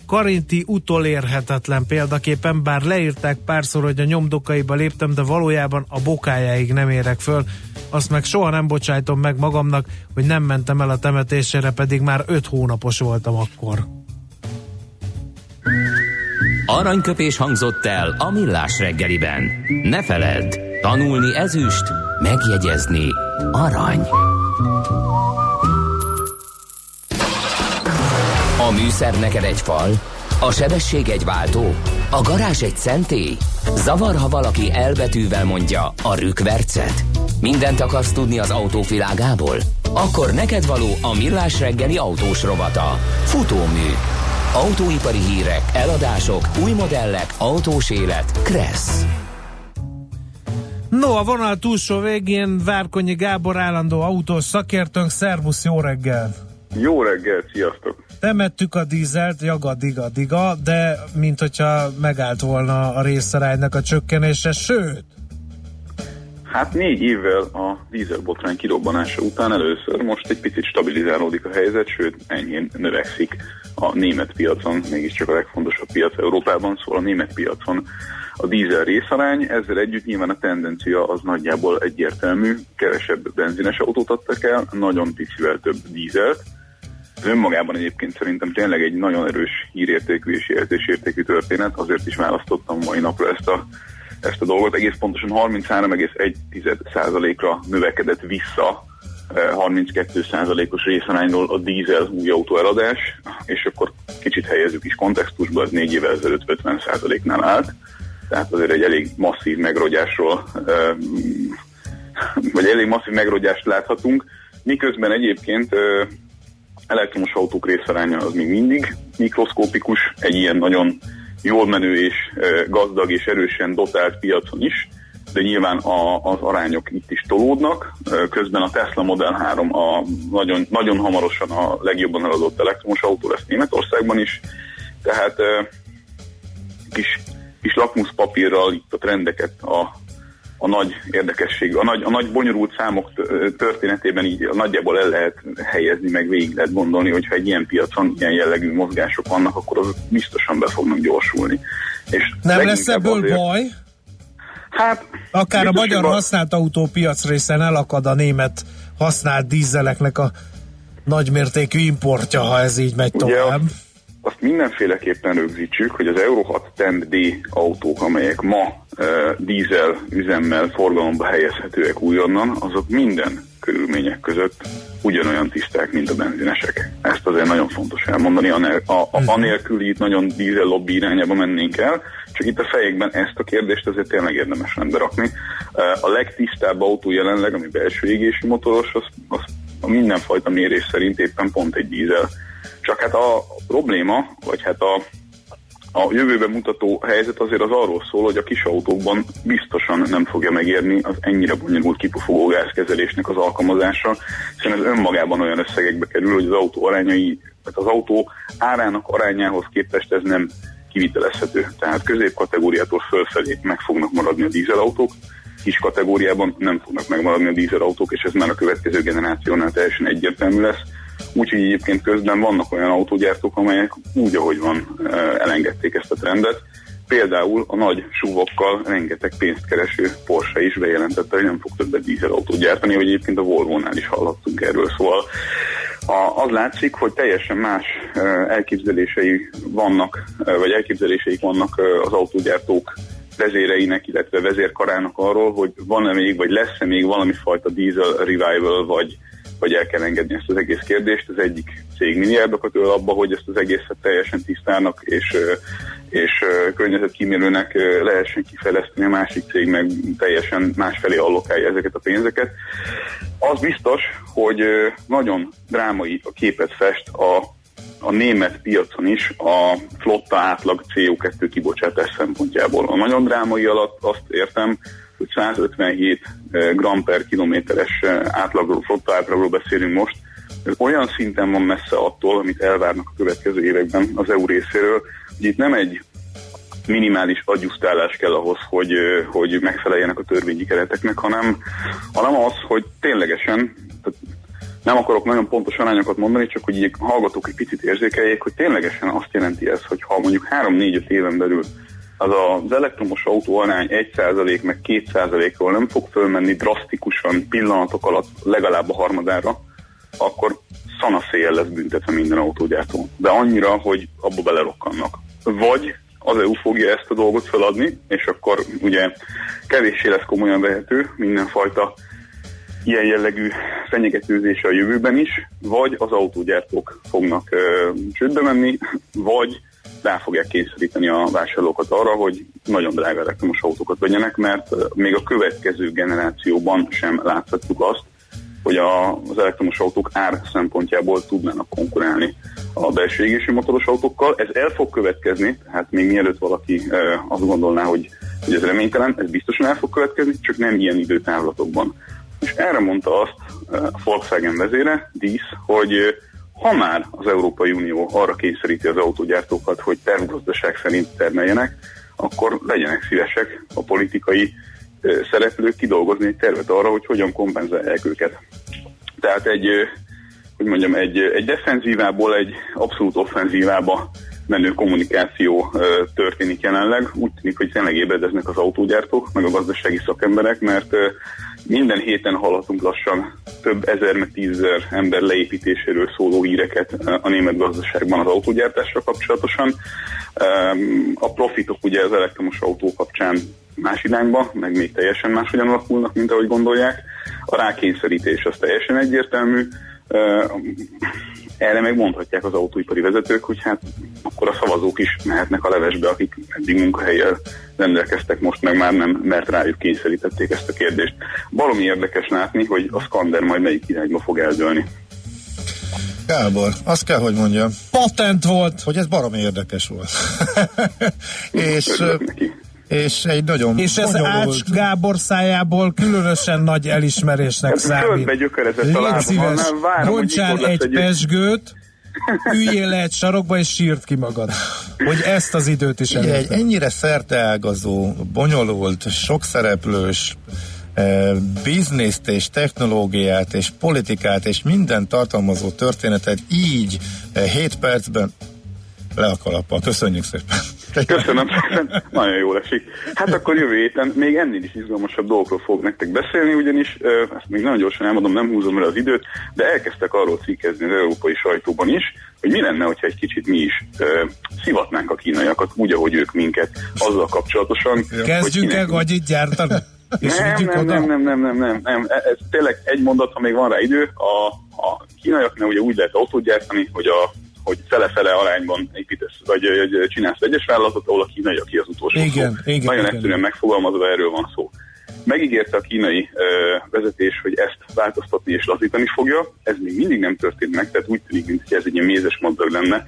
Karinti utolérhetetlen példaképpen, bár leírták párszor, hogy a nyomdokaiba léptem, de valójában a bokájáig nem érek föl. Azt meg soha nem bocsájtom meg magamnak, hogy nem mentem el a temetésére, pedig már öt hónapos voltam akkor. Aranyköpés hangzott el a millás reggeliben. Ne feledd, tanulni ezüst, megjegyezni arany. A műszer neked egy fal, a sebesség egy váltó, a garázs egy szentély. Zavar, ha valaki elbetűvel mondja a rükvercet. Mindent akarsz tudni az autók Akkor neked való a millás reggeli autós rovata. Futómű. Autóipari hírek, eladások, új modellek, autós élet. Kressz. No, a vonal túlsó végén Várkonyi Gábor állandó autós szakértőnk. Szervusz, jó reggel! Jó reggel, sziasztok! Temettük a dízelt, jaga, diga, diga, de mint hogyha megállt volna a részaránynak a csökkenése, sőt, Hát négy évvel a dízelbotrány kirobbanása után először most egy picit stabilizálódik a helyzet, sőt enyhén növekszik a német piacon, mégiscsak a legfontosabb piac Európában, szóval a német piacon a dízel részarány, ezzel együtt nyilván a tendencia az nagyjából egyértelmű, kevesebb benzines autót adtak el, nagyon picivel több dízelt, önmagában egyébként szerintem tényleg egy nagyon erős hírértékű és jelzésértékű történet, azért is választottam mai napra ezt a, ezt a dolgot. Egész pontosan 33,1%-ra növekedett vissza 32%-os eh, részarányról a dízel új autó eladás, és akkor kicsit helyezzük is kontextusba, az négy évvel ezelőtt 50%-nál állt, tehát azért egy elég masszív megrogyásról, eh, vagy elég masszív megrogyást láthatunk, miközben egyébként eh, elektromos autók részaránya az még mindig mikroszkópikus, egy ilyen nagyon jól menő és gazdag és erősen dotált piacon is, de nyilván a, az arányok itt is tolódnak. Közben a Tesla Model 3 a nagyon, nagyon hamarosan a legjobban eladott elektromos autó lesz Németországban is, tehát kis, kis lakmuszpapírral itt a trendeket a, a nagy érdekesség, a nagy, a nagy bonyolult számok történetében így nagyjából el lehet helyezni, meg végig lehet gondolni, hogyha egy ilyen piacon ilyen jellegű mozgások vannak, akkor azok biztosan be fognak gyorsulni. És Nem lesz ebből azért, baj? Hát, Akár a magyar a... használt autópiac részen elakad a német használt dízeleknek a nagymértékű importja, ha ez így megy Ugye tovább. Azt, azt mindenféleképpen rögzítsük, hogy az Euro 6 10 D autók, amelyek ma uh, dízel üzemmel forgalomba helyezhetőek újonnan, azok minden körülmények között ugyanolyan tiszták, mint a benzinesek. Ezt azért nagyon fontos elmondani, a, a, mhm. anélkül itt nagyon dízel lobby irányába mennénk el, csak itt a fejekben ezt a kérdést azért tényleg érdemes rendbe rakni. A legtisztább autó jelenleg, ami belső égési motoros, az, az a mindenfajta mérés szerint éppen pont egy dízel. Csak hát a probléma, vagy hát a, a jövőben mutató helyzet azért az arról szól, hogy a kis autókban biztosan nem fogja megérni az ennyire bonyolult kipufogó gázkezelésnek az alkalmazása, hiszen ez önmagában olyan összegekbe kerül, hogy az autó arányai, tehát az autó árának arányához képest ez nem kivitelezhető. Tehát középkategóriától fölfelé meg fognak maradni a dízelautók, kis kategóriában nem fognak megmaradni a dízelautók, és ez már a következő generációnál teljesen egyértelmű lesz. Úgyhogy egyébként közben vannak olyan autógyártók, amelyek úgy, ahogy van, elengedték ezt a trendet. Például a nagy súvokkal rengeteg pénzt kereső Porsche is bejelentette, hogy nem fog többet dízelautót gyártani, vagy egyébként a Volvo-nál is hallhattunk erről. Szóval a, az látszik, hogy teljesen más elképzelései vannak, vagy elképzeléseik vannak az autógyártók vezéreinek, illetve vezérkarának arról, hogy van-e még, vagy lesz-e még valami fajta diesel revival, vagy, vagy el kell engedni ezt az egész kérdést. Az egyik cég milliárdokat öl abba, hogy ezt az egészet teljesen tisztának és, és környezetkímélőnek lehessen kifejleszteni, a másik cég meg teljesen másfelé allokálja ezeket a pénzeket. Az biztos, hogy nagyon drámai a képet fest a a német piacon is a flotta átlag CO2 kibocsátás szempontjából. A nagyon drámai alatt azt értem, 157 gram per kilométeres átlagról, flotta átlagról beszélünk most, olyan szinten van messze attól, amit elvárnak a következő években az EU részéről, hogy itt nem egy minimális adjusztálás kell ahhoz, hogy, hogy megfeleljenek a törvényi kereteknek, hanem, hanem az, hogy ténylegesen, tehát nem akarok nagyon pontos arányokat mondani, csak hogy így hallgatók egy picit érzékeljék, hogy ténylegesen azt jelenti ez, hogy ha mondjuk 3-4-5 éven belül az az elektromos autó arány 1% meg 2%-ról nem fog fölmenni drasztikusan pillanatok alatt legalább a harmadára, akkor szanaszéjjel lesz büntetve minden autógyártó. De annyira, hogy abba belerokkannak. Vagy az EU fogja ezt a dolgot feladni, és akkor ugye kevéssé lesz komolyan vehető mindenfajta ilyen jellegű fenyegetőzése a jövőben is, vagy az autógyártók fognak ö, csődbe menni, vagy rá fogják kényszeríteni a vásárlókat arra, hogy nagyon drága elektromos autókat vegyenek, mert még a következő generációban sem láthatjuk azt, hogy a, az elektromos autók ár szempontjából tudnának konkurálni a belső égési motoros autókkal. Ez el fog következni, tehát még mielőtt valaki e, azt gondolná, hogy, hogy ez reménytelen, ez biztosan el fog következni, csak nem ilyen időtávlatokban. És erre mondta azt a Volkswagen vezére, Dísz, hogy ha már az Európai Unió arra kényszeríti az autógyártókat, hogy tervgazdaság szerint termeljenek, akkor legyenek szívesek a politikai szereplők kidolgozni egy tervet arra, hogy hogyan kompenzálják őket. Tehát egy, hogy mondjam, egy, egy defenzívából egy abszolút offenzívába menő kommunikáció történik jelenleg. Úgy tűnik, hogy tényleg ébredeznek az autógyártók, meg a gazdasági szakemberek, mert minden héten hallhatunk lassan több ezer, meg tízezer ember leépítéséről szóló híreket a német gazdaságban az autógyártásra kapcsolatosan. A profitok ugye az elektromos autó kapcsán más irányba, meg még teljesen máshogyan alakulnak, mint ahogy gondolják. A rákényszerítés az teljesen egyértelmű. Erre meg mondhatják az autóipari vezetők, hogy hát akkor a szavazók is mehetnek a levesbe, akik eddig munkahelyel rendelkeztek, most meg már nem, mert rájuk kényszerítették ezt a kérdést. Valami érdekes látni, hogy a skander majd melyik irányba fog eldőlni. Gábor, azt kell, hogy mondjam. Patent volt. Hogy ez baromi érdekes volt. és, és egy nagyon És ez Ács Gábor szájából különösen nagy elismerésnek Ez számít. földbe gyökerezett a Légy szíves, lesz egy egy- pesgőt, üljél le egy sarokba és sírt ki magad. Hogy ezt az időt is Ugye egy ennyire szerteágazó, bonyolult, sokszereplős eh, bizniszt és technológiát és politikát és minden tartalmazó történetet így eh, 7 percben le a kalappal. Köszönjük szépen. Köszönöm szépen, nagyon jól esik. Hát akkor jövő héten még ennél is izgalmasabb dolgokról fog nektek beszélni, ugyanis ezt még nagyon gyorsan elmondom, nem húzom el az időt, de elkezdtek arról cikkezni az európai sajtóban is, hogy mi lenne, hogyha egy kicsit mi is ö, szivatnánk a kínaiakat, úgy, ahogy ők minket, azzal kapcsolatosan. Kezdjünk el gagyit gyártani? Nem, nem, nem, nem, nem, nem, nem, nem. Ez tényleg egy mondat, ha még van rá idő. A, a kínaiaknál ugye úgy lehet autót gyártani, hogy a hogy fele-fele arányban építesz, vagy ö, csinálsz egyes vállalatot, ahol a kínai, aki az utolsó Igen, szó. igen, Nagyon igen. egyszerűen megfogalmazva erről van szó. Megígérte a kínai ö, vezetés, hogy ezt változtatni és lazítani fogja. Ez még mindig nem történt meg, tehát úgy tűnik, mintha ez egy ilyen mézes maddag lenne.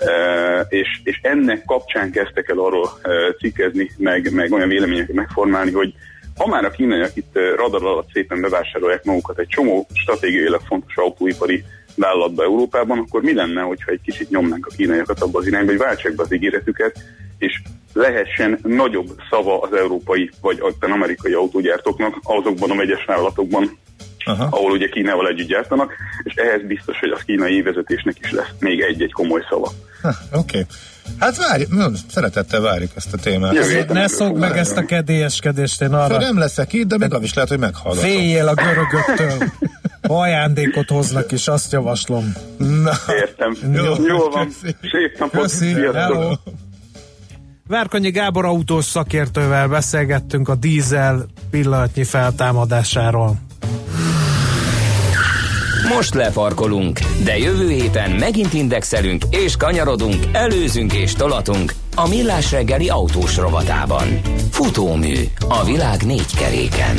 Uh, és, és ennek kapcsán kezdtek el arról uh, cikkezni, meg, meg olyan véleményeket megformálni, hogy ha már a kínaiak itt radar alatt szépen bevásárolják magukat egy csomó stratégiailag fontos autóipari vállalatba Európában, akkor mi lenne, hogyha egy kicsit nyomnánk a kínaiakat abba az irányba, hogy váltsák be az ígéretüket, és lehessen nagyobb szava az európai vagy aztán amerikai autógyártóknak azokban a megyes vállalatokban, Aha. ahol ugye Kínával együtt gyártanak, és ehhez biztos, hogy a kínai vezetésnek is lesz még egy-egy komoly szava. Oké. Okay. Hát várj, szeretettel várjuk ezt a témát. Jövő ne szokd meg ezt a kedélyeskedést, én arra nem leszek itt, de meg is lehet, hogy meghallgatom. féljél a görögöktől. Ajándékot hoznak is, azt javaslom. Na, Értem. Jó, Jó, Jól van. köszi. Szép napot. Köszi. Várkonyi Gábor autós szakértővel beszélgettünk a dízel pillanatnyi feltámadásáról. Most lefarkolunk, de jövő héten megint indexelünk és kanyarodunk, előzünk és tolatunk a Millás reggeli autós rovatában. Futómű a világ négy keréken.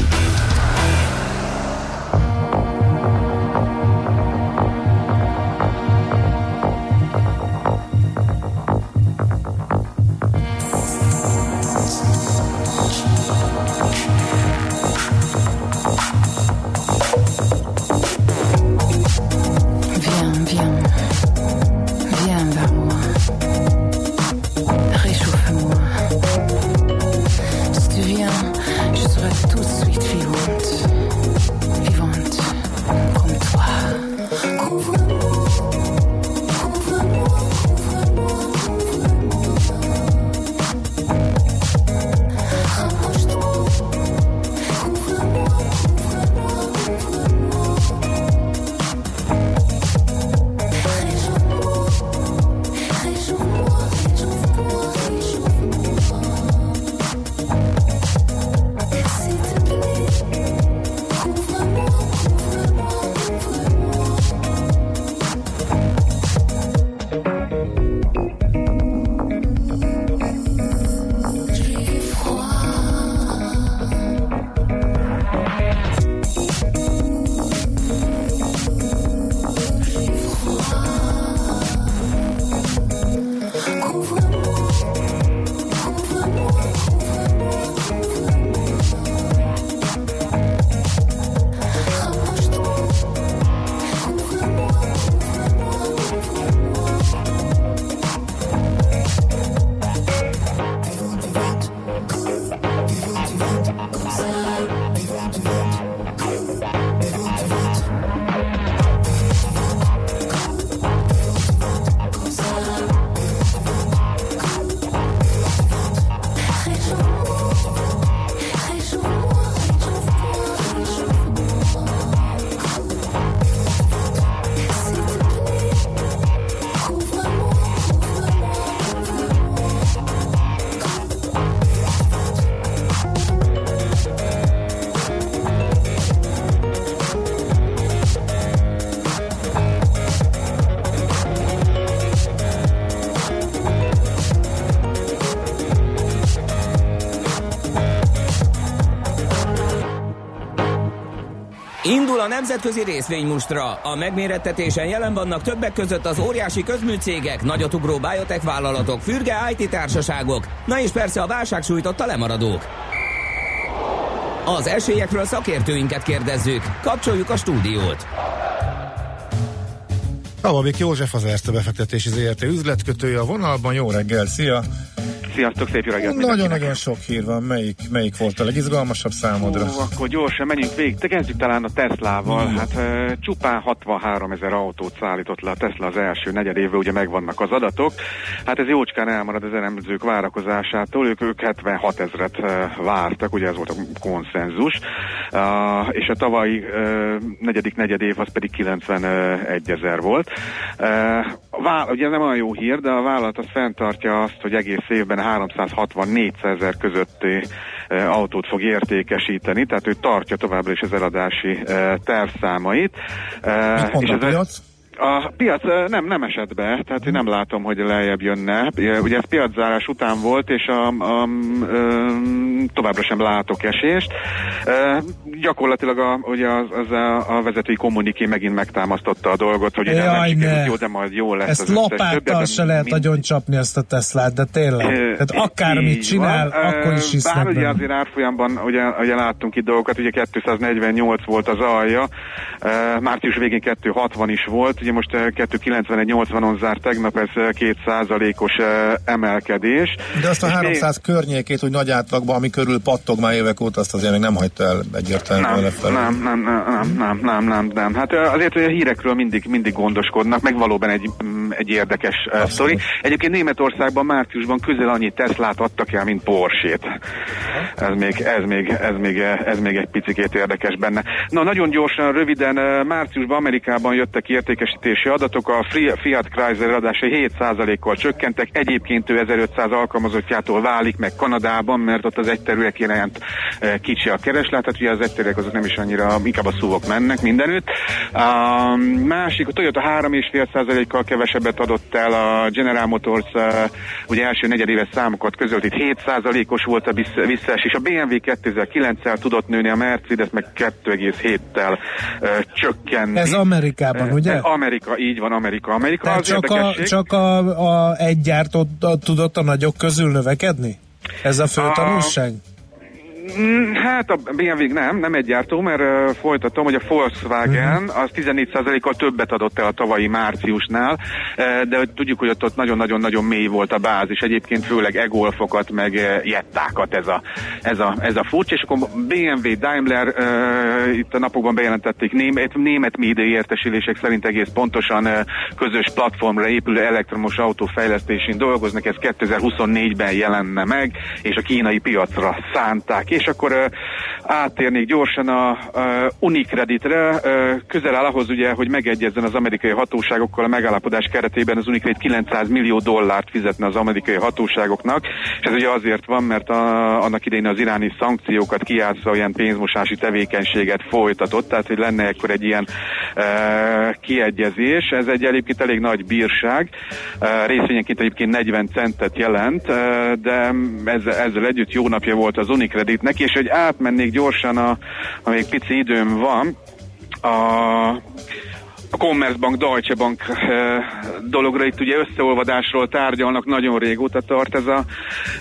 A nemzetközi részvénymustra. A megmérettetésen jelen vannak többek között az óriási közműcégek, nagyotugró biotech vállalatok, fürge IT társaságok, na és persze a válság sújtotta lemaradók. Az esélyekről szakértőinket kérdezzük. Kapcsoljuk a stúdiót. Tavavik József az Erste befektetési ZRT üzletkötője a vonalban. Jó reggel, szia! Sziasztok, szép jó reggelt Nagyon-nagyon sok hír van. Melyik, melyik volt a legizgalmasabb számodra? Ó, akkor gyorsan menjünk végig. Te kezdjük talán a Teslával. Mm. Hát uh, csupán 63 ezer autót szállított le a Tesla az első negyed évben, ugye megvannak az adatok. Hát ez jócskán elmarad az elemzők várakozásától. Ők, ők 76 ezret uh, vártak, ugye ez volt a konszenzus. Uh, és a tavalyi uh, negyedik negyed év az pedig 91 ezer volt. Uh, vál, ugye nem olyan jó hír, de a vállalat az fenntartja azt, hogy egész évben 360-400 ezer közötti e, autót fog értékesíteni, tehát ő tartja továbbra is az eladási e, tervszámait. E, Mit mond és a piac? A piac nem, nem esett be, tehát én nem látom, hogy lejjebb jönne. Ugye ez piaczárás után volt, és a, a, ö, továbbra sem látok esést. Ö, gyakorlatilag a, ugye az, az a, a vezetői kommuniké megint megtámasztotta a dolgot, hogy ugye nem Jaj, sikerült jó, de majd jó lesz. Ezt lopáttal se lehet mind- nagyon csapni ezt a Teslát, de tényleg. Tehát akármit csinál, van. akkor is hisznek Bár ugye benne. azért árfolyamban ugye, ugye láttunk itt dolgokat, ugye 248 volt az alja, március végén 260 is volt, ugye most ö, 291-80-on zárt tegnap, ez 2%-os emelkedés. De azt a És 300 környékét, úgy nagy átlagban, ami körül pattog már évek óta, azt azért még nem hagyta el egyértelműen nem, nem, nem, nem, nem, nem, nem, nem, nem. Hát azért hogy a hírekről mindig, mindig gondoskodnak, meg valóban egy, mm, egy érdekes sztori. Egyébként Németországban márciusban közel annyi Teslát adtak el, mint Porsét. Ez még, ez még, ez még, ez még egy picikét érdekes benne. Na, nagyon gyorsan, röviden, márciusban Amerikában jöttek értékesítési adatok, a Fiat Chrysler eladásai 7%-kal csökkentek, egyébként ő 1500 alkalmazottjától válik meg Kanadában, mert ott az egyterűek iránt e, kicsi a kereslet, tehát ugye az egyterűek azok nem is annyira, inkább a szúvok mennek mindenütt. A másik, a Toyota 3,5%-kal kevesebbet adott el, a General Motors e, ugye első negyedéves számokat közölt, itt 7%-os volt a vissz- visszaesés, a BMW 2009-el tudott nőni, a Mercedes meg 2,7-tel e, csökkenni. Ez Amerikában, ugye? ez Amerika, így van, Amerika. Amerika Tehát az csak, a, csak a, a egy gyártó tudott a nagyok közül növekedni? Ez a fő A- tanulság? Mm, Hát a BMW nem, nem egy gyártó, mert uh, folytatom, hogy a Volkswagen Mhm. az 14%-kal többet adott el a tavalyi márciusnál, uh, de tudjuk, hogy ott, ott nagyon-nagyon-nagyon mély volt a bázis, egyébként főleg e-golfokat, meg uh, jettákat ez a, ez, a, ez a furcsa, és akkor BMW, Daimler uh, itt a napokban bejelentették német, német média értesülések szerint egész pontosan uh, közös platformra épülő elektromos autófejlesztésén dolgoznak, ez 2024-ben jelenne meg, és a kínai piacra szánták. És akkor uh, áttérnék gyorsan a uh, Unicreditre, közel áll ahhoz ugye, hogy megegyezzen az amerikai hatóságokkal a megállapodás keretében. Az Unicredit 900 millió dollárt fizetne az amerikai hatóságoknak, és ez ugye azért van, mert a, annak idején az iráni szankciókat kiátszva olyan pénzmosási tevékenységet folytatott, tehát hogy lenne ekkor egy ilyen uh, kiegyezés. Ez egy egyébként elég nagy bírság, uh, részvényenként egyébként 40 centet jelent, uh, de ezzel, ezzel együtt jó napja volt az Unicreditnek, és hogy átmennék gyorsan, a, a még pici időm van, a a Commerzbank, Deutsche Bank eh, dologra itt ugye összeolvadásról tárgyalnak, nagyon régóta tart ez a,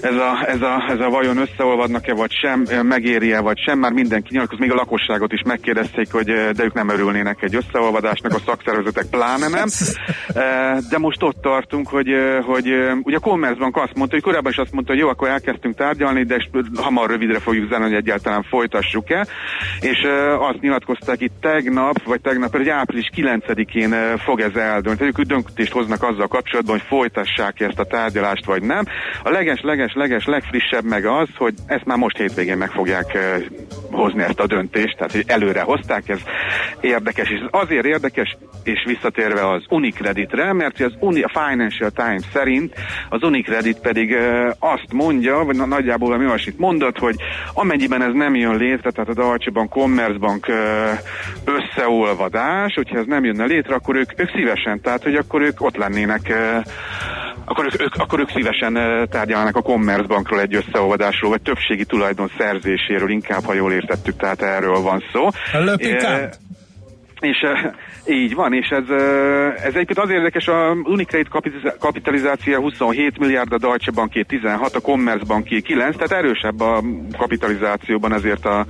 ez a, ez a, ez a vajon összeolvadnak-e vagy sem, eh, megéri-e vagy sem, már mindenki nyilatkoz, még a lakosságot is megkérdezték, hogy eh, de ők nem örülnének egy összeolvadásnak, a szakszervezetek pláne nem. De most ott tartunk, hogy, hogy ugye a Commerzbank azt mondta, hogy korábban is azt mondta, hogy jó, akkor elkezdtünk tárgyalni, de hamar rövidre fogjuk zárni, hogy egyáltalán folytassuk-e. És azt nyilatkozták itt tegnap, vagy tegnap, hogy április 9-én eh, fog ez eldönteni. Ők döntést hoznak azzal kapcsolatban, hogy folytassák ezt a tárgyalást, vagy nem. A leges, leges, leges, legfrissebb meg az, hogy ezt már most hétvégén meg fogják hozni ezt a döntést, tehát hogy előre hozták, ez érdekes, és ez azért érdekes, és visszatérve az Unicreditre, mert az Uni, a Financial Times szerint az Unicredit pedig azt mondja, vagy na- nagyjából valami olyasmit mondott, hogy amennyiben ez nem jön létre, tehát a Deutsche Bank, Commerzbank összeolvadás, hogyha ez nem jönne létre, akkor ők, ők szívesen, tehát hogy akkor ők ott lennének eh, akkor ők, ők, akkor ők szívesen eh, tárgyalnak a Commerzbankról egy összeolvadásról, vagy többségi tulajdon szerzéséről, inkább, ha jól értettük, tehát erről van szó. Le Eh, és így van, és ez, ez egyébként az érdekes, a Unicredit kapitaliz- kapitalizáció 27 milliárd, a Deutsche Banké 16, a Commerzbanké 9, tehát erősebb a kapitalizációban ezért a,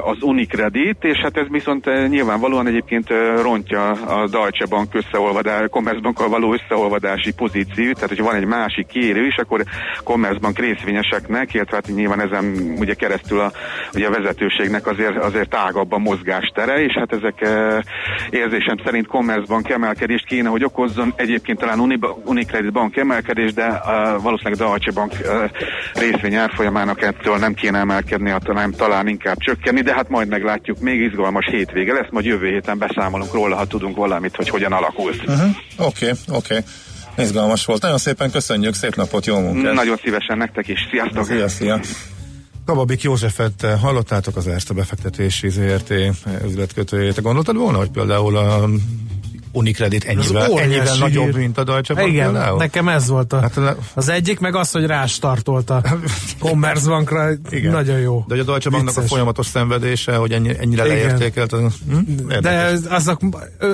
az Unicredit, és hát ez viszont nyilvánvalóan egyébként rontja a Deutsche Bank összeolvadás, Commerzbankkal való összeolvadási pozíciót, tehát hogyha van egy másik kérő is, akkor Commerzbank részvényeseknek, illetve hát nyilván ezen ugye keresztül a, ugye a vezetőségnek azért, azért tágabb a mozgástere, és hát ezek eh, érzésem szerint Commerzbank emelkedést kéne, hogy okozzon, egyébként talán Unicredit Bank emelkedést, de uh, valószínűleg Deutsche Bank uh, részvény árfolyamának ettől nem kéne emelkedni, hanem talán inkább csökkenni, de hát majd meglátjuk, még izgalmas hétvége lesz, majd jövő héten beszámolunk róla, ha tudunk valamit, hogy hogyan alakult. Uh-huh. Oké, okay, oké. Okay. Izgalmas volt. Nagyon szépen köszönjük, szép napot, jó munkát. Nagyon szívesen nektek is. Sziasztok! Szia, szia. Kababik Józsefet hallottátok az Erste befektetési ZRT üzletkötőjét. Gondoltad volna, hogy például a Unicredit ennyivel, ennyivel nagyobb, mint a Deutsche Bank Igen, például? nekem ez volt a, hát, az egyik, meg az, hogy rástartolt a Commerzbankra, Igen. nagyon jó. De hogy a Deutsche Banknak a folyamatos szenvedése, hogy ennyi, ennyire Igen. leértékelt, az, hm? De azok,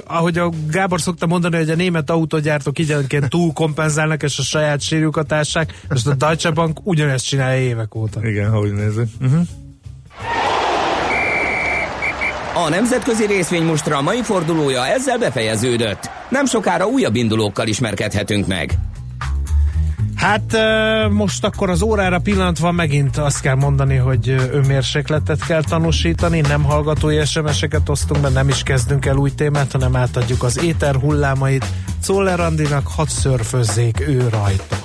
ahogy a Gábor szokta mondani, hogy a német autógyártók időnként túl kompenzálnak, és a saját sírjukat ássák, és a Deutsche Bank ugyanezt csinálja évek óta. Igen, hogy nézzük. Uh-huh. A nemzetközi részvénymustra mai fordulója ezzel befejeződött. Nem sokára újabb indulókkal ismerkedhetünk meg. Hát most akkor az órára pillantva megint azt kell mondani, hogy önmérsékletet kell tanúsítani, nem hallgatói SMS-eket osztunk be, nem is kezdünk el új témát, hanem átadjuk az éter hullámait. Czoller Andinak hadd szörfözzék ő rajta.